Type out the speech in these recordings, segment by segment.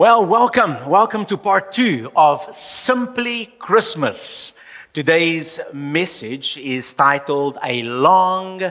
Well, welcome. Welcome to part two of Simply Christmas. Today's message is titled A Long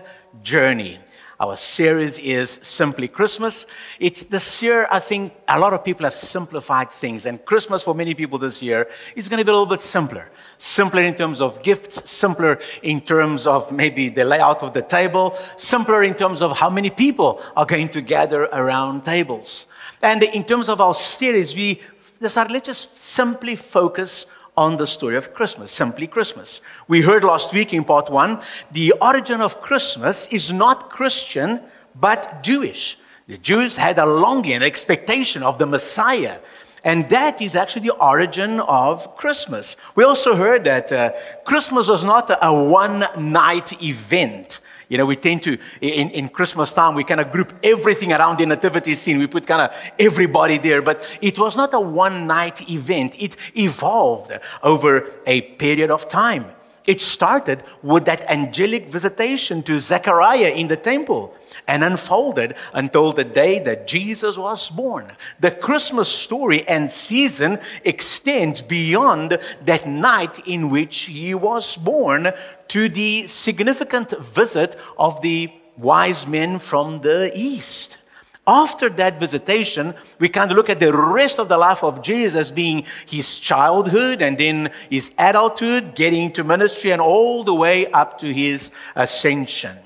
Journey. Our series is Simply Christmas. It's this year, I think a lot of people have simplified things, and Christmas for many people this year is going to be a little bit simpler. Simpler in terms of gifts, simpler in terms of maybe the layout of the table, simpler in terms of how many people are going to gather around tables. And in terms of our series, we decided let's just simply focus on the story of Christmas, simply Christmas. We heard last week in part one, the origin of Christmas is not Christian, but Jewish. The Jews had a longing, expectation of the Messiah. And that is actually the origin of Christmas. We also heard that uh, Christmas was not a one night event. You know, we tend to, in, in Christmas time, we kind of group everything around the nativity scene. We put kind of everybody there. But it was not a one night event. It evolved over a period of time. It started with that angelic visitation to Zechariah in the temple and unfolded until the day that Jesus was born. The Christmas story and season extends beyond that night in which he was born to the significant visit of the wise men from the east. After that visitation, we kind of look at the rest of the life of Jesus being his childhood and then his adulthood, getting to ministry, and all the way up to his ascension.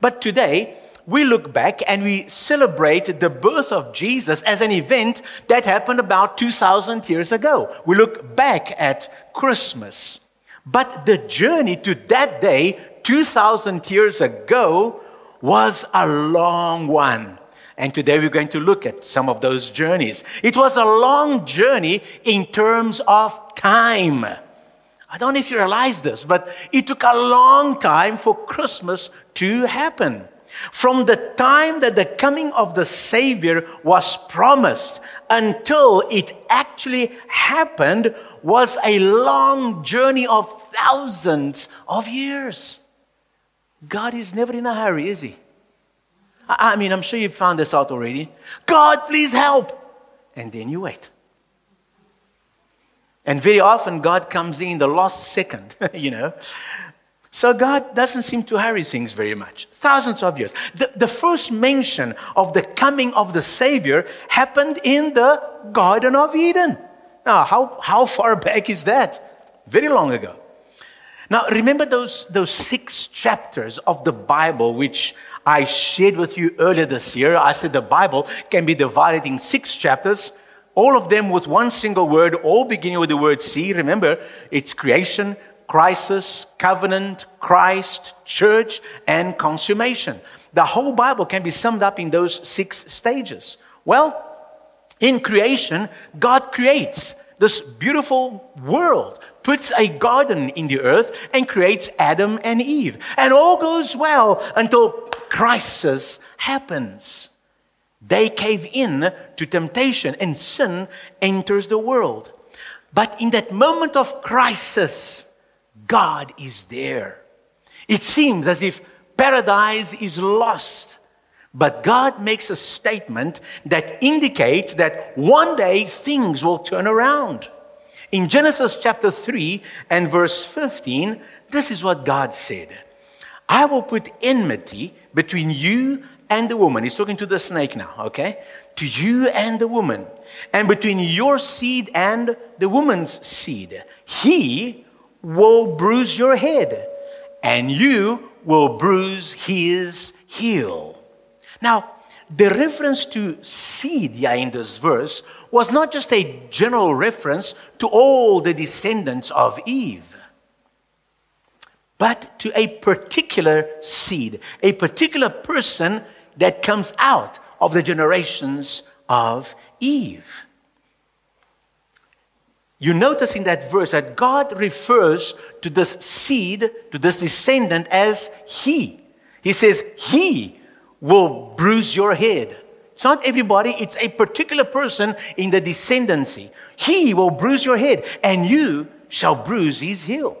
But today, we look back and we celebrate the birth of Jesus as an event that happened about 2,000 years ago. We look back at Christmas. But the journey to that day, 2,000 years ago, was a long one. And today we're going to look at some of those journeys. It was a long journey in terms of time. I don't know if you realize this, but it took a long time for Christmas to happen. From the time that the coming of the Savior was promised until it actually happened was a long journey of thousands of years. God is never in a hurry, is He? I mean, I'm sure you've found this out already. God, please help. And then you wait. And very often, God comes in the last second, you know. So God doesn't seem to hurry things very much. Thousands of years. The, the first mention of the coming of the Savior happened in the Garden of Eden. Now, how, how far back is that? Very long ago. Now, remember those, those six chapters of the Bible which I shared with you earlier this year? I said the Bible can be divided in six chapters, all of them with one single word, all beginning with the word see. Remember, it's creation, crisis, covenant, Christ, church, and consummation. The whole Bible can be summed up in those six stages. Well, in creation, God creates this beautiful world, puts a garden in the earth, and creates Adam and Eve. And all goes well until crisis happens. They cave in to temptation, and sin enters the world. But in that moment of crisis, God is there. It seems as if paradise is lost. But God makes a statement that indicates that one day things will turn around. In Genesis chapter 3 and verse 15, this is what God said I will put enmity between you and the woman. He's talking to the snake now, okay? To you and the woman, and between your seed and the woman's seed. He will bruise your head, and you will bruise his heel. Now, the reference to seed here in this verse was not just a general reference to all the descendants of Eve, but to a particular seed, a particular person that comes out of the generations of Eve. You notice in that verse that God refers to this seed, to this descendant, as He. He says, He will bruise your head. It's not everybody, it's a particular person in the descendancy. He will bruise your head, and you shall bruise his heel.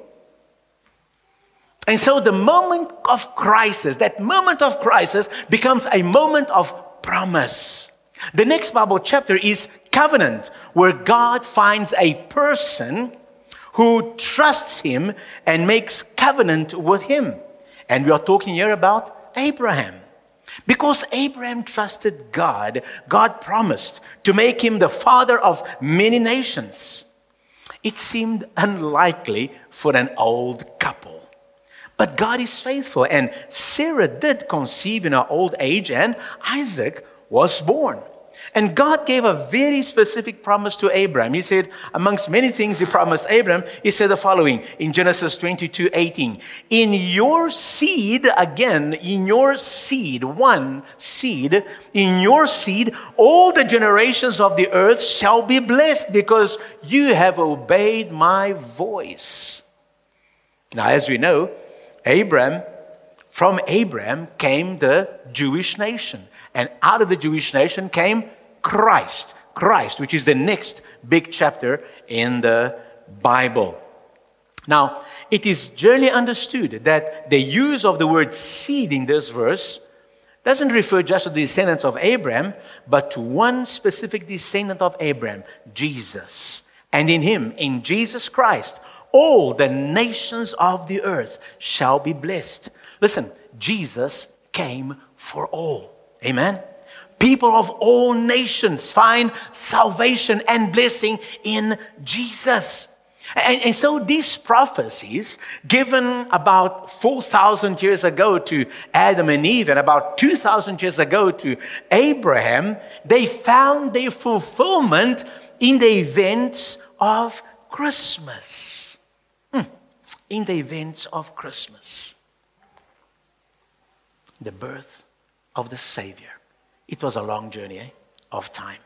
And so the moment of crisis, that moment of crisis becomes a moment of promise. The next Bible chapter is covenant, where God finds a person who trusts him and makes covenant with him. And we are talking here about Abraham. Because Abraham trusted God, God promised to make him the father of many nations. It seemed unlikely for an old couple. But God is faithful, and Sarah did conceive in her old age, and Isaac was born. And God gave a very specific promise to Abraham. He said, amongst many things he promised Abraham, he said the following in Genesis 22 18. In your seed, again, in your seed, one seed, in your seed, all the generations of the earth shall be blessed because you have obeyed my voice. Now, as we know, Abraham, from Abraham came the Jewish nation. And out of the Jewish nation came Christ. Christ, which is the next big chapter in the Bible. Now, it is generally understood that the use of the word seed in this verse doesn't refer just to the descendants of Abraham, but to one specific descendant of Abraham, Jesus. And in him, in Jesus Christ, all the nations of the earth shall be blessed. Listen, Jesus came for all. Amen people of all nations find salvation and blessing in Jesus. And, and, so these prophecies, given about 4,000 years ago to Adam and Eve and about 2,000 years ago to Abraham, they found their fulfillment in the events of Christmas. Hmm. In the events of Christmas. The birth of the Savior. It was a long journey eh, of time.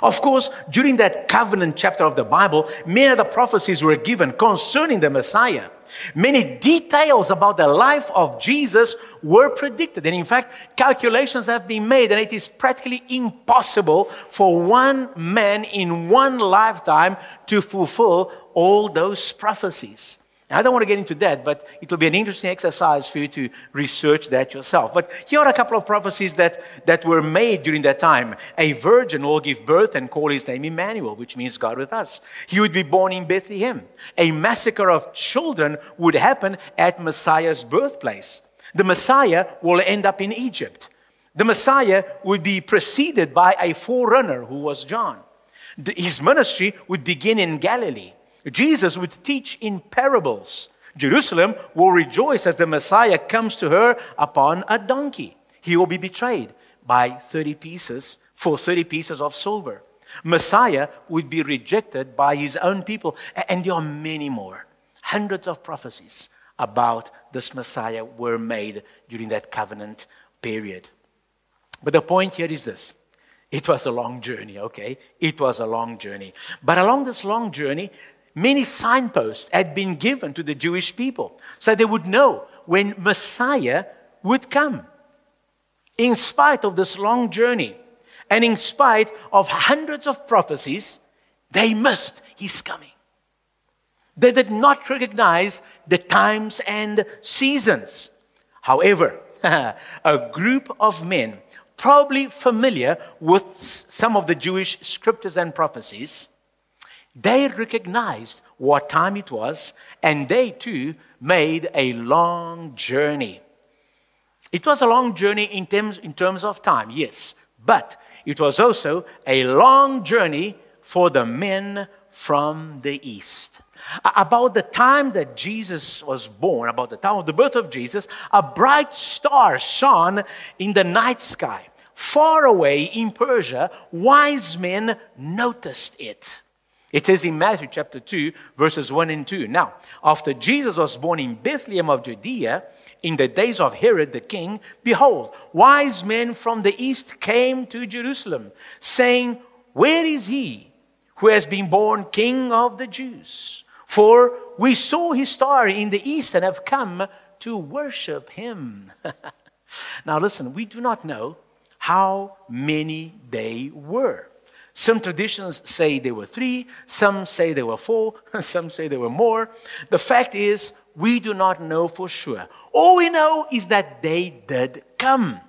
Of course, during that covenant chapter of the Bible, many of the prophecies were given concerning the Messiah. Many details about the life of Jesus were predicted. And in fact, calculations have been made, and it is practically impossible for one man in one lifetime to fulfill all those prophecies. I don't want to get into that, but it will be an interesting exercise for you to research that yourself. But here are a couple of prophecies that, that were made during that time. A virgin will give birth and call his name Emmanuel, which means God with us. He would be born in Bethlehem. A massacre of children would happen at Messiah's birthplace. The Messiah will end up in Egypt. The Messiah would be preceded by a forerunner who was John. His ministry would begin in Galilee. Jesus would teach in parables. Jerusalem will rejoice as the Messiah comes to her upon a donkey. He will be betrayed by 30 pieces for 30 pieces of silver. Messiah would be rejected by his own people. And there are many more. Hundreds of prophecies about this Messiah were made during that covenant period. But the point here is this it was a long journey, okay? It was a long journey. But along this long journey, many signposts had been given to the Jewish people so they would know when Messiah would come. In spite of this long journey and in spite of hundreds of prophecies, they missed his coming. They did not recognize the times and seasons. However, a group of men, probably familiar with some of the Jewish scriptures and prophecies, they recognized what time it was, and they too made a long journey. It was a long journey in terms, in terms of time, yes, but it was also a long journey for the men from the east. About the time that Jesus was born, about the time of the birth of Jesus, a bright star shone in the night sky. Far away in Persia, wise men noticed it. It says in Matthew chapter 2, verses 1 and 2. Now, after Jesus was born in Bethlehem of Judea, in the days of Herod the king, behold, wise men from the east came to Jerusalem, saying, Where is he who has been born king of the Jews? For we saw his star in the east and have come to worship him. now, listen, we do not know how many they were. Some traditions say there were three, some say there were four, some say there were more. The fact is, we do not know for sure. All we know is that they did come.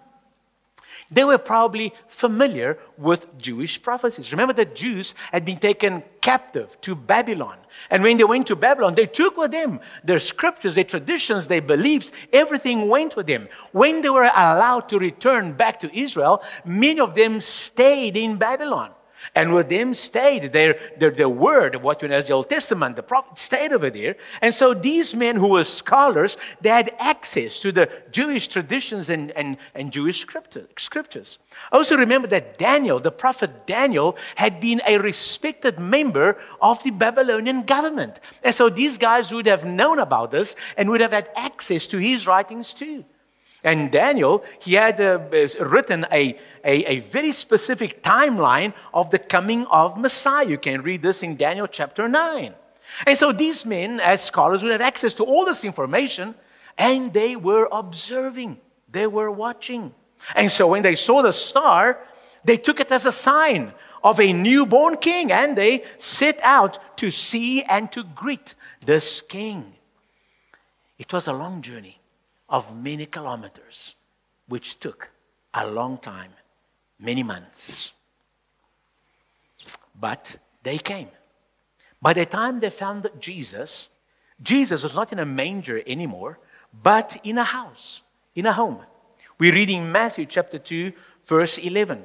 they were probably familiar with Jewish prophecies. Remember that Jews had been taken captive to Babylon. And when they went to Babylon, they took with them their scriptures, their traditions, their beliefs, everything went with them. When they were allowed to return back to Israel, many of them stayed in Babylon. And with them stayed their, their, their word, what you know as the Old Testament, the prophet stayed over there. And so these men who were scholars, they had access to the Jewish traditions and, and, and Jewish scriptures. Also remember that Daniel, the prophet Daniel, had been a respected member of the Babylonian government. And so these guys would have known about this and would have had access to his writings too. And Daniel, he had uh, written a, a, a, very specific timeline of the coming of Messiah. You can read this in Daniel chapter 9. And so these men, as scholars, would have access to all this information, and they were observing, they were watching. And so when they saw the star, they took it as a sign of a newborn king, and they set out to see and to greet this king. It was a long journey of many kilometers, which took a long time, many months. But they came. By the time they found Jesus, Jesus was not in a manger anymore, but in a house, in a home. We read in Matthew chapter 2, verse 11.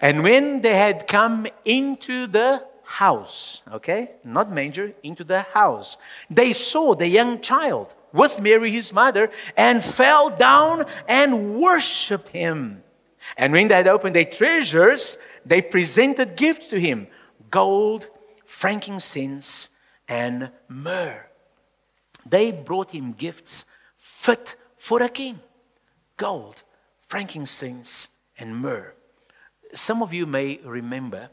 And when they had come into the house, okay, not manger, into the house, they saw the young child with Mary, his mother, and fell down and worshiped him. And when they had opened their treasures, they presented gifts to him gold, frankincense, and myrrh. They brought him gifts fit for a king gold, frankincense, and myrrh. Some of you may remember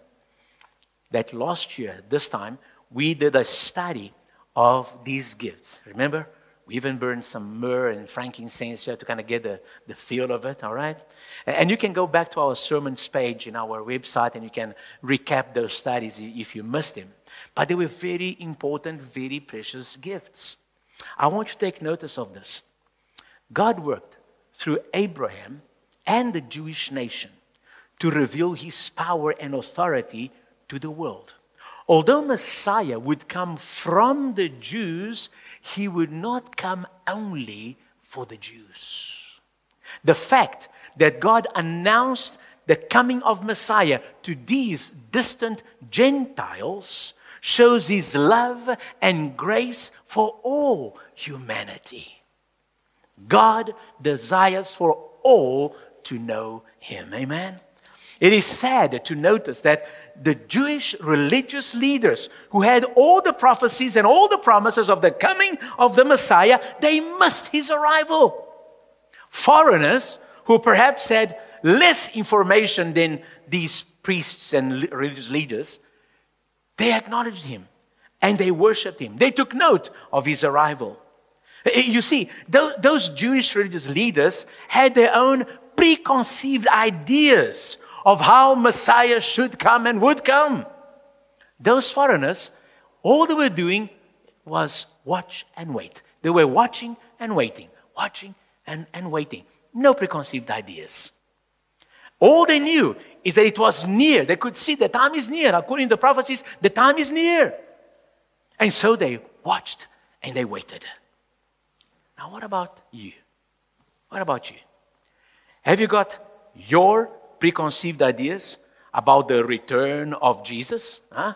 that last year, this time, we did a study of these gifts. Remember? We even burned some myrrh and frankincense here to kind of get the, the feel of it, all right? And you can go back to our sermons page in our website and you can recap those studies if you missed them. But they were very important, very precious gifts. I want you to take notice of this. God worked through Abraham and the Jewish nation to reveal his power and authority to the world. Although Messiah would come from the Jews, he would not come only for the Jews. The fact that God announced the coming of Messiah to these distant Gentiles shows his love and grace for all humanity. God desires for all to know him. Amen. It is sad to notice that the Jewish religious leaders who had all the prophecies and all the promises of the coming of the Messiah, they missed his arrival. Foreigners who perhaps had less information than these priests and religious leaders, they acknowledged him and they worshiped him. They took note of his arrival. Eh, you see, those Jewish religious leaders had their own preconceived ideas of how Messiah should come and would come. Those foreigners, all they were doing was watch and wait. They were watching and waiting, watching and, and waiting. No preconceived ideas. All they knew is that it was near. They could see the time is near. According to the prophecies, the time is near. And so they watched and they waited. Now, what about you? What about you? Have you got your preconceived ideas about the return of Jesus? Huh?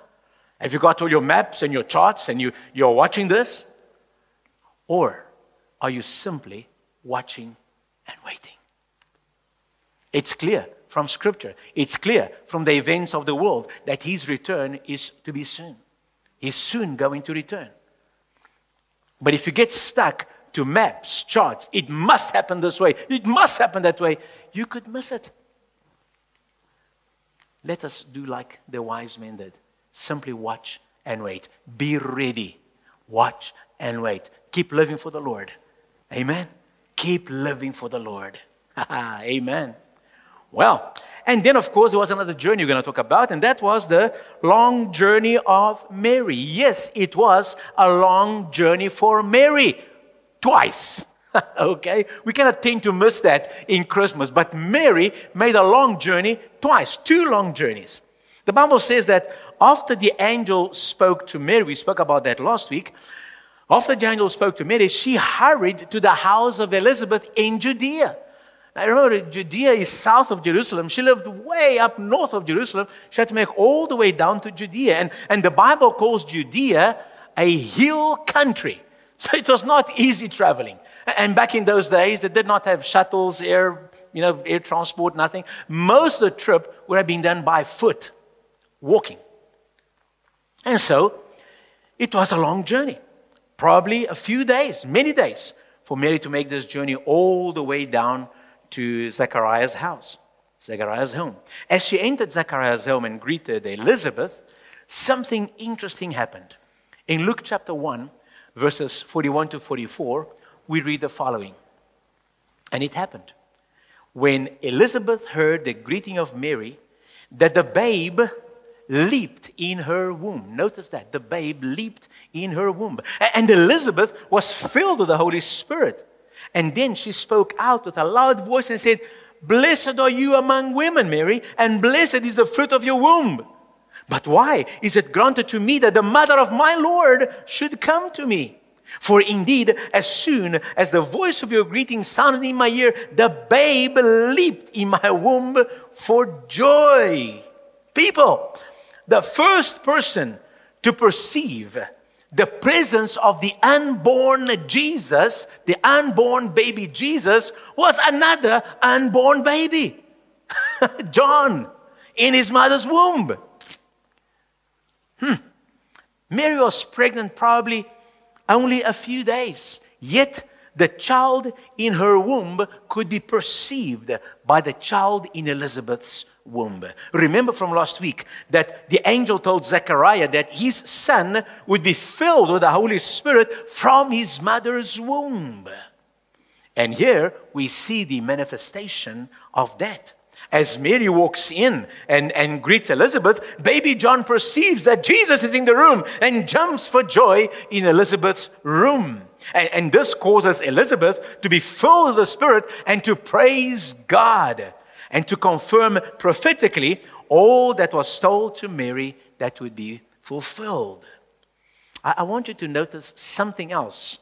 Have you got all your maps and your charts and you, you're watching this? Or are you simply watching and waiting? It's clear from Scripture, it's clear from the events of the world that His return is to be soon. He's soon going to return. But if you get stuck to maps, charts, it must happen this way, it must happen that way, you could miss it. Let us do like the wise men did simply watch and wait. Be ready. Watch and wait. Keep living for the Lord. Amen. Keep living for the Lord. Amen. Well, and then, of course, there was another journey we're going to talk about, and that was the long journey of Mary. Yes, it was a long journey for Mary. Twice. okay? We cannot tend to miss that in Christmas. But Mary made a long journey twice, two long journeys. The Bible says that after the angel spoke to Mary, we spoke about that last week. After the angel spoke to Mary, she hurried to the house of Elizabeth in Judea. I remember Judea is south of Jerusalem. She lived way up north of Jerusalem. She had to make all the way down to Judea. And, and the Bible calls Judea a hill country. So it was not easy traveling. And back in those days, they did not have shuttles, air, you know, air transport, nothing. Most of the trip would have been done by foot, walking. And so it was a long journey, probably a few days, many days, for Mary to make this journey all the way down to Zechariah's house, Zechariah's home. As she entered Zechariah's home and greeted Elizabeth, something interesting happened. In Luke chapter 1, verses 41 to 44, we read the following. And it happened when Elizabeth heard the greeting of Mary that the babe leaped in her womb. Notice that the babe leaped in her womb. And Elizabeth was filled with the Holy Spirit. And then she spoke out with a loud voice and said, Blessed are you among women, Mary, and blessed is the fruit of your womb. But why is it granted to me that the mother of my Lord should come to me? For indeed, as soon as the voice of your greeting sounded in my ear, the babe leaped in my womb for joy. People, the first person to perceive the presence of the unborn Jesus, the unborn baby Jesus, was another unborn baby. John in his mother's womb. Hmm. Mary was pregnant probably only a few days, yet the child in her womb could be perceived by the child in Elizabeth's womb. Remember from last week that the angel told Zechariah that his son would be filled with the Holy Spirit from his mother's womb. And here we see the manifestation of that. As Mary walks in and, and greets Elizabeth, baby John perceives that Jesus is in the room and jumps for joy in Elizabeth's room. And, and this causes Elizabeth to be filled with the Spirit and to praise God and to confirm prophetically all that was told to Mary that would be fulfilled. I, I want you to notice something else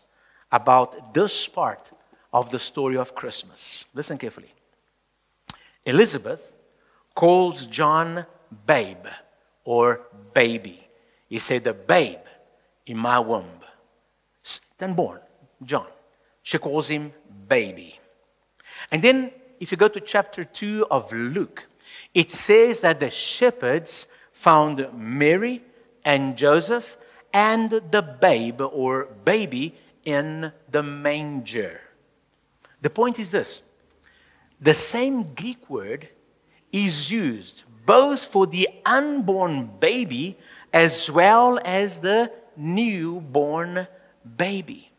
about this part of the story of Christmas. Listen carefully. Elizabeth calls John babe or baby. He said, The babe in my womb, then born, John. She calls him baby. And then if you go to chapter 2 of Luke, it says that the shepherds found Mary and Joseph and the babe or baby in the manger. The point is this the same Greek word is used both for the unborn baby as well as the newborn baby.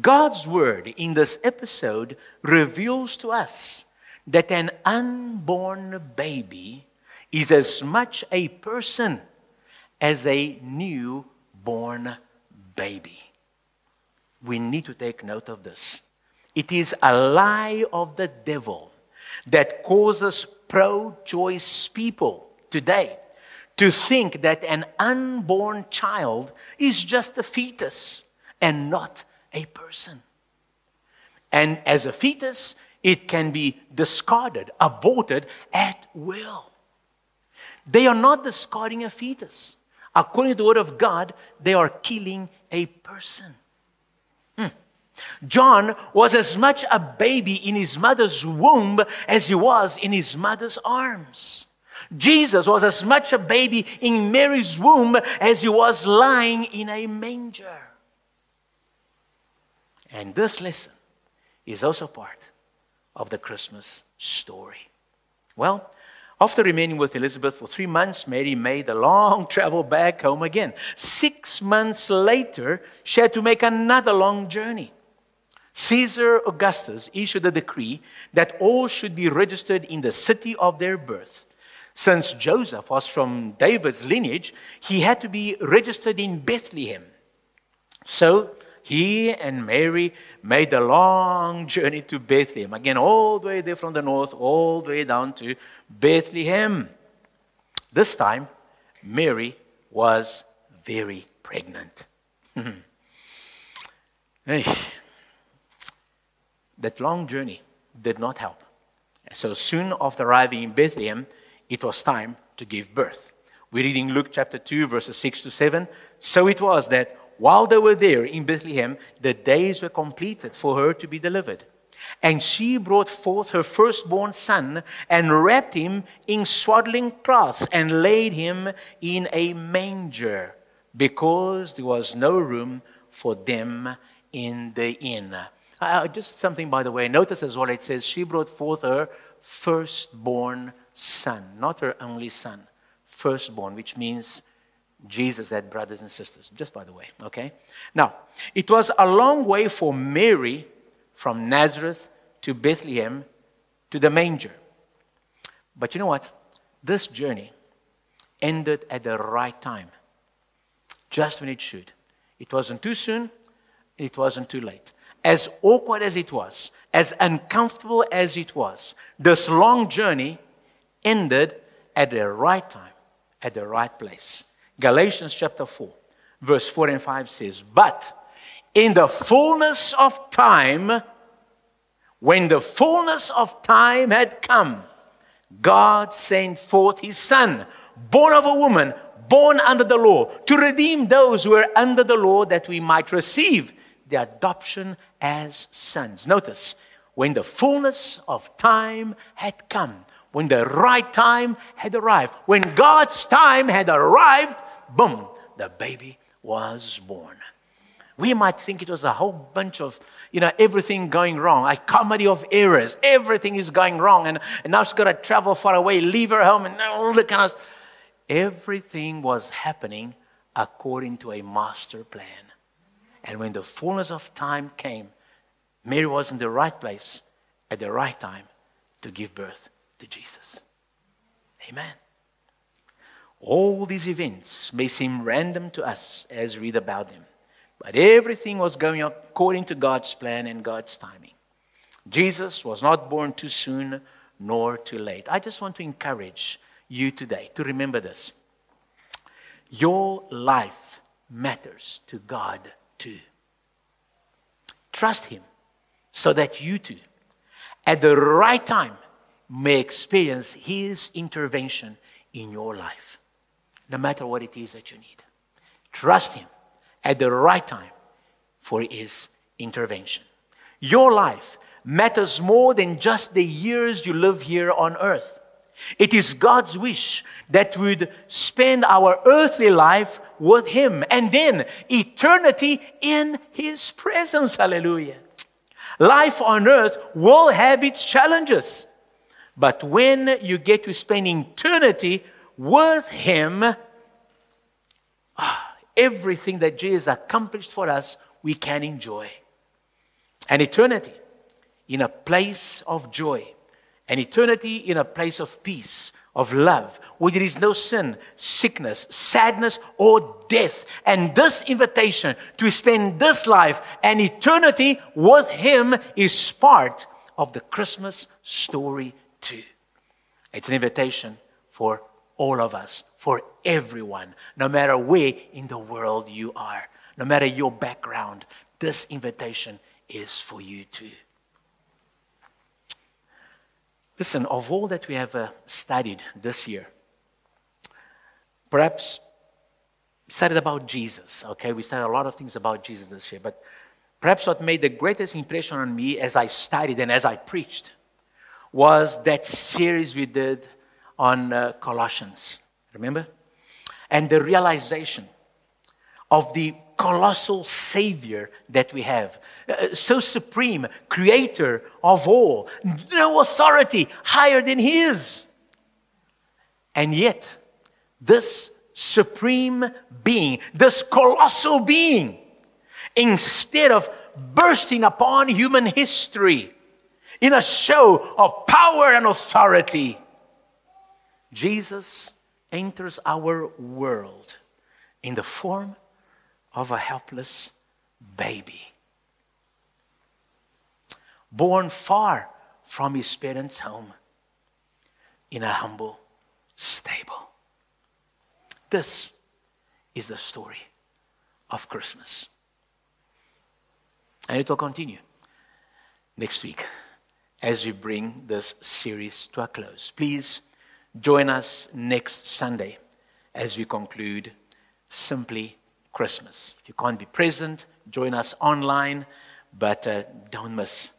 God's word in this episode reveals to us that an unborn baby is as much a person as a newborn baby. We need to take note of this. It is a lie of the devil that causes pro choice people today to think that an unborn child is just a fetus and not a person. And as a fetus, it can be discarded, aborted at will. They are not discarding a fetus. According to the Word of God, they are killing a person. John was as much a baby in his mother's womb as he was in his mother's arms. Jesus was as much a baby in Mary's womb as he was lying in a manger. And this lesson is also part of the Christmas story. Well, after remaining with Elizabeth for three months, Mary made a long travel back home again. Six months later, she had to make another long journey. Caesar Augustus issued a decree that all should be registered in the city of their birth. Since Joseph was from David's lineage, he had to be registered in Bethlehem. So he and Mary made a long journey to Bethlehem. Again, all the way there from the north, all the way down to Bethlehem. This time, Mary was very pregnant. hey, that long journey did not help. So soon after arriving in Bethlehem, it was time to give birth. We're reading Luke chapter 2, verses 6 to 7. So it was that while they were there in Bethlehem, the days were completed for her to be delivered. And she brought forth her firstborn son and wrapped him in swaddling cloths and laid him in a manger because there was no room for them in the inn. Uh, just something, by the way, notice as well it says she brought forth her firstborn son, not her only son, firstborn, which means Jesus had brothers and sisters, just by the way, okay? Now, it was a long way for Mary from Nazareth to Bethlehem to the manger. But you know what? This journey ended at the right time, just when it should. It wasn't too soon, it wasn't too late. As awkward as it was, as uncomfortable as it was, this long journey ended at the right time, at the right place. Galatians chapter 4, verse 4 and 5 says, But in the fullness of time, when the fullness of time had come, God sent forth his Son, born of a woman, born under the law, to redeem those who were under the law that we might receive the adoption as sons. Notice, when the fullness of time had come, when the right time had arrived, when God's time had arrived, boom, the baby was born. We might think it was a whole bunch of, you know, everything going wrong, a comedy of errors. Everything is going wrong, and, and now she's got to travel far away, leave her home, and all the kind of. Everything was happening according to a master plan. And when the fullness of time came, Mary was in the right place at the right time to give birth to Jesus. Amen. All these events may seem random to us as we read about them, but everything was going according to God's plan and God's timing. Jesus was not born too soon nor too late. I just want to encourage you today to remember this. Your life matters to God too. Trust Him so that you too, at the right time, may experience His intervention in your life, no matter what it is that you need. Trust Him at the right time for His intervention. Your life matters more than just the years you live here on earth. It is God's wish that we'd spend our earthly life with Him and then eternity in His presence. Hallelujah. Life on earth will have its challenges. But when you get to spend eternity with Him, ah, everything that Jesus accomplished for us, we can enjoy. An eternity in a place of joy, an eternity in a place of peace, of love, where there is no sin, sickness, sadness, or death. And this invitation to spend this life and eternity with Him is part of the Christmas story too. It's an invitation for all of us, for everyone, no matter where in the world you are, no matter your background. This invitation is for you too. Listen, of all that we have uh, studied this year, perhaps we studied about Jesus, okay? We studied a lot of things about Jesus this year, but perhaps what made the greatest impression on me as I studied and as I preached was that series we did on uh, Colossians. Remember? And the realization of the colossal Savior that we have. Uh, so supreme, creator of all, no authority higher than His. And yet, this supreme being, this colossal being, instead of bursting upon human history in a show of power and authority. Jesus enters our world in the form of a helpless baby, born far from his parents' home in a humble stable. This is the story of Christmas. And it will continue next week as we bring this series to a close. Please join us next Sunday as we conclude Simply Christmas. If you can't be present, join us online, but uh, don't miss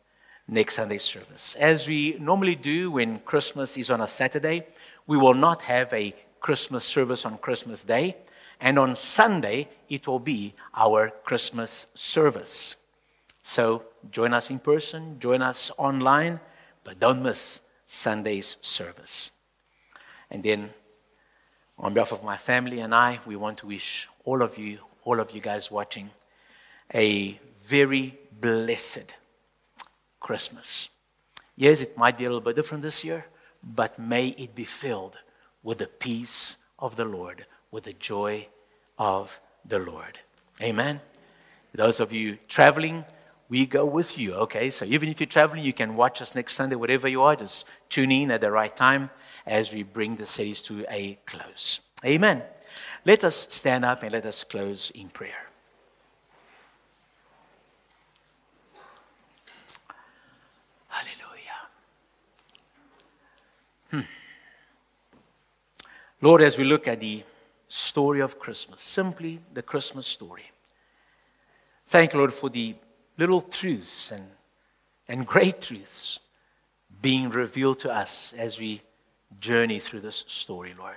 next Sunday service. As we normally do when Christmas is on a Saturday, we will not have a Christmas service on Christmas Day. And on Sunday, it will be our Christmas service. So join us in person, join us online, but don't miss Sunday's service. And then, on behalf of my family and I, we want to wish all of you, all of you guys watching, a very blessed Christmas. Yes, it might be a little bit different this year, but may it be filled with the peace of the Lord, with the joy of the Lord. Amen. Those of you traveling, we go with you, okay? So even if you're traveling, you can watch us next Sunday, wherever you are. Just tune in at the right time as we bring the series to a close. Amen. Let us stand up and let us close in prayer. Hallelujah. Hmm. Lord, as we look at the story of Christmas, simply the Christmas story, thank you, Lord, for the little truths and, and great truths being revealed to us as we journey through this story, Lord.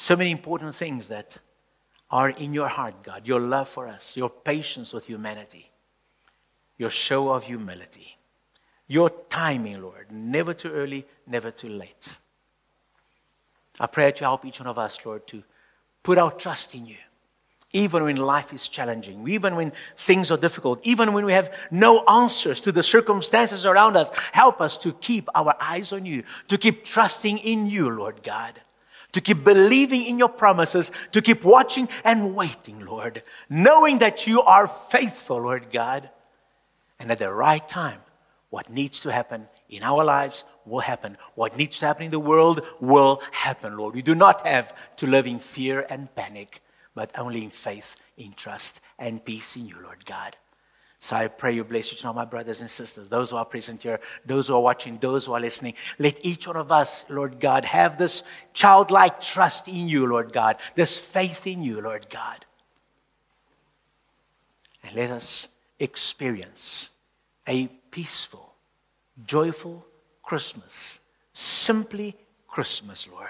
So many important things that are in your heart, God. Your love for us, your patience with humanity, your show of humility, your timing, Lord. Never too early, never too late. I pray that you help each one of us, Lord, to put our trust in you even when life is challenging, even when things are difficult, even when we have no answers to the circumstances around us, help us to keep our eyes on you, to keep trusting in you, Lord God, to keep believing in your promises, to keep watching and waiting, Lord, knowing that you are faithful, Lord God, and at the right time, what needs to happen in our lives will happen. What needs to happen in the world will happen, Lord. We do not have to live in fear and panic but only in faith, in trust, and peace in you, Lord God. So I pray you bless each one of my brothers and sisters, those who are present here, those who are watching, those who are listening. Let each one of us, Lord God, have this childlike trust in you, Lord God, this faith in you, Lord God. And let us experience a peaceful, joyful Christmas. Simply Christmas, Lord.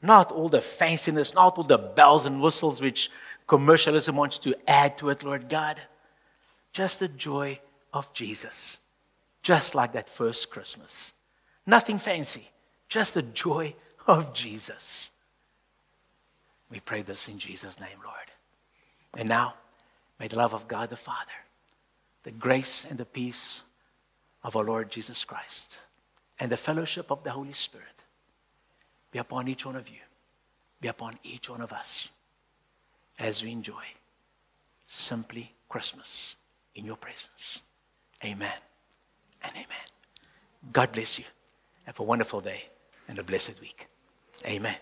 Not all the fanciness, not all the bells and whistles which commercialism wants to add to it, Lord God. Just the joy of Jesus. Just like that first Christmas. Nothing fancy, just the joy of Jesus. We pray this in Jesus' name, Lord. And now, may the love of God the Father, the grace and the peace of our Lord Jesus Christ, and the fellowship of the Holy Spirit be upon each one of you, be upon each one of us as we enjoy simply Christmas in your presence. Amen and amen. God bless you. Have a wonderful day and a blessed week. Amen.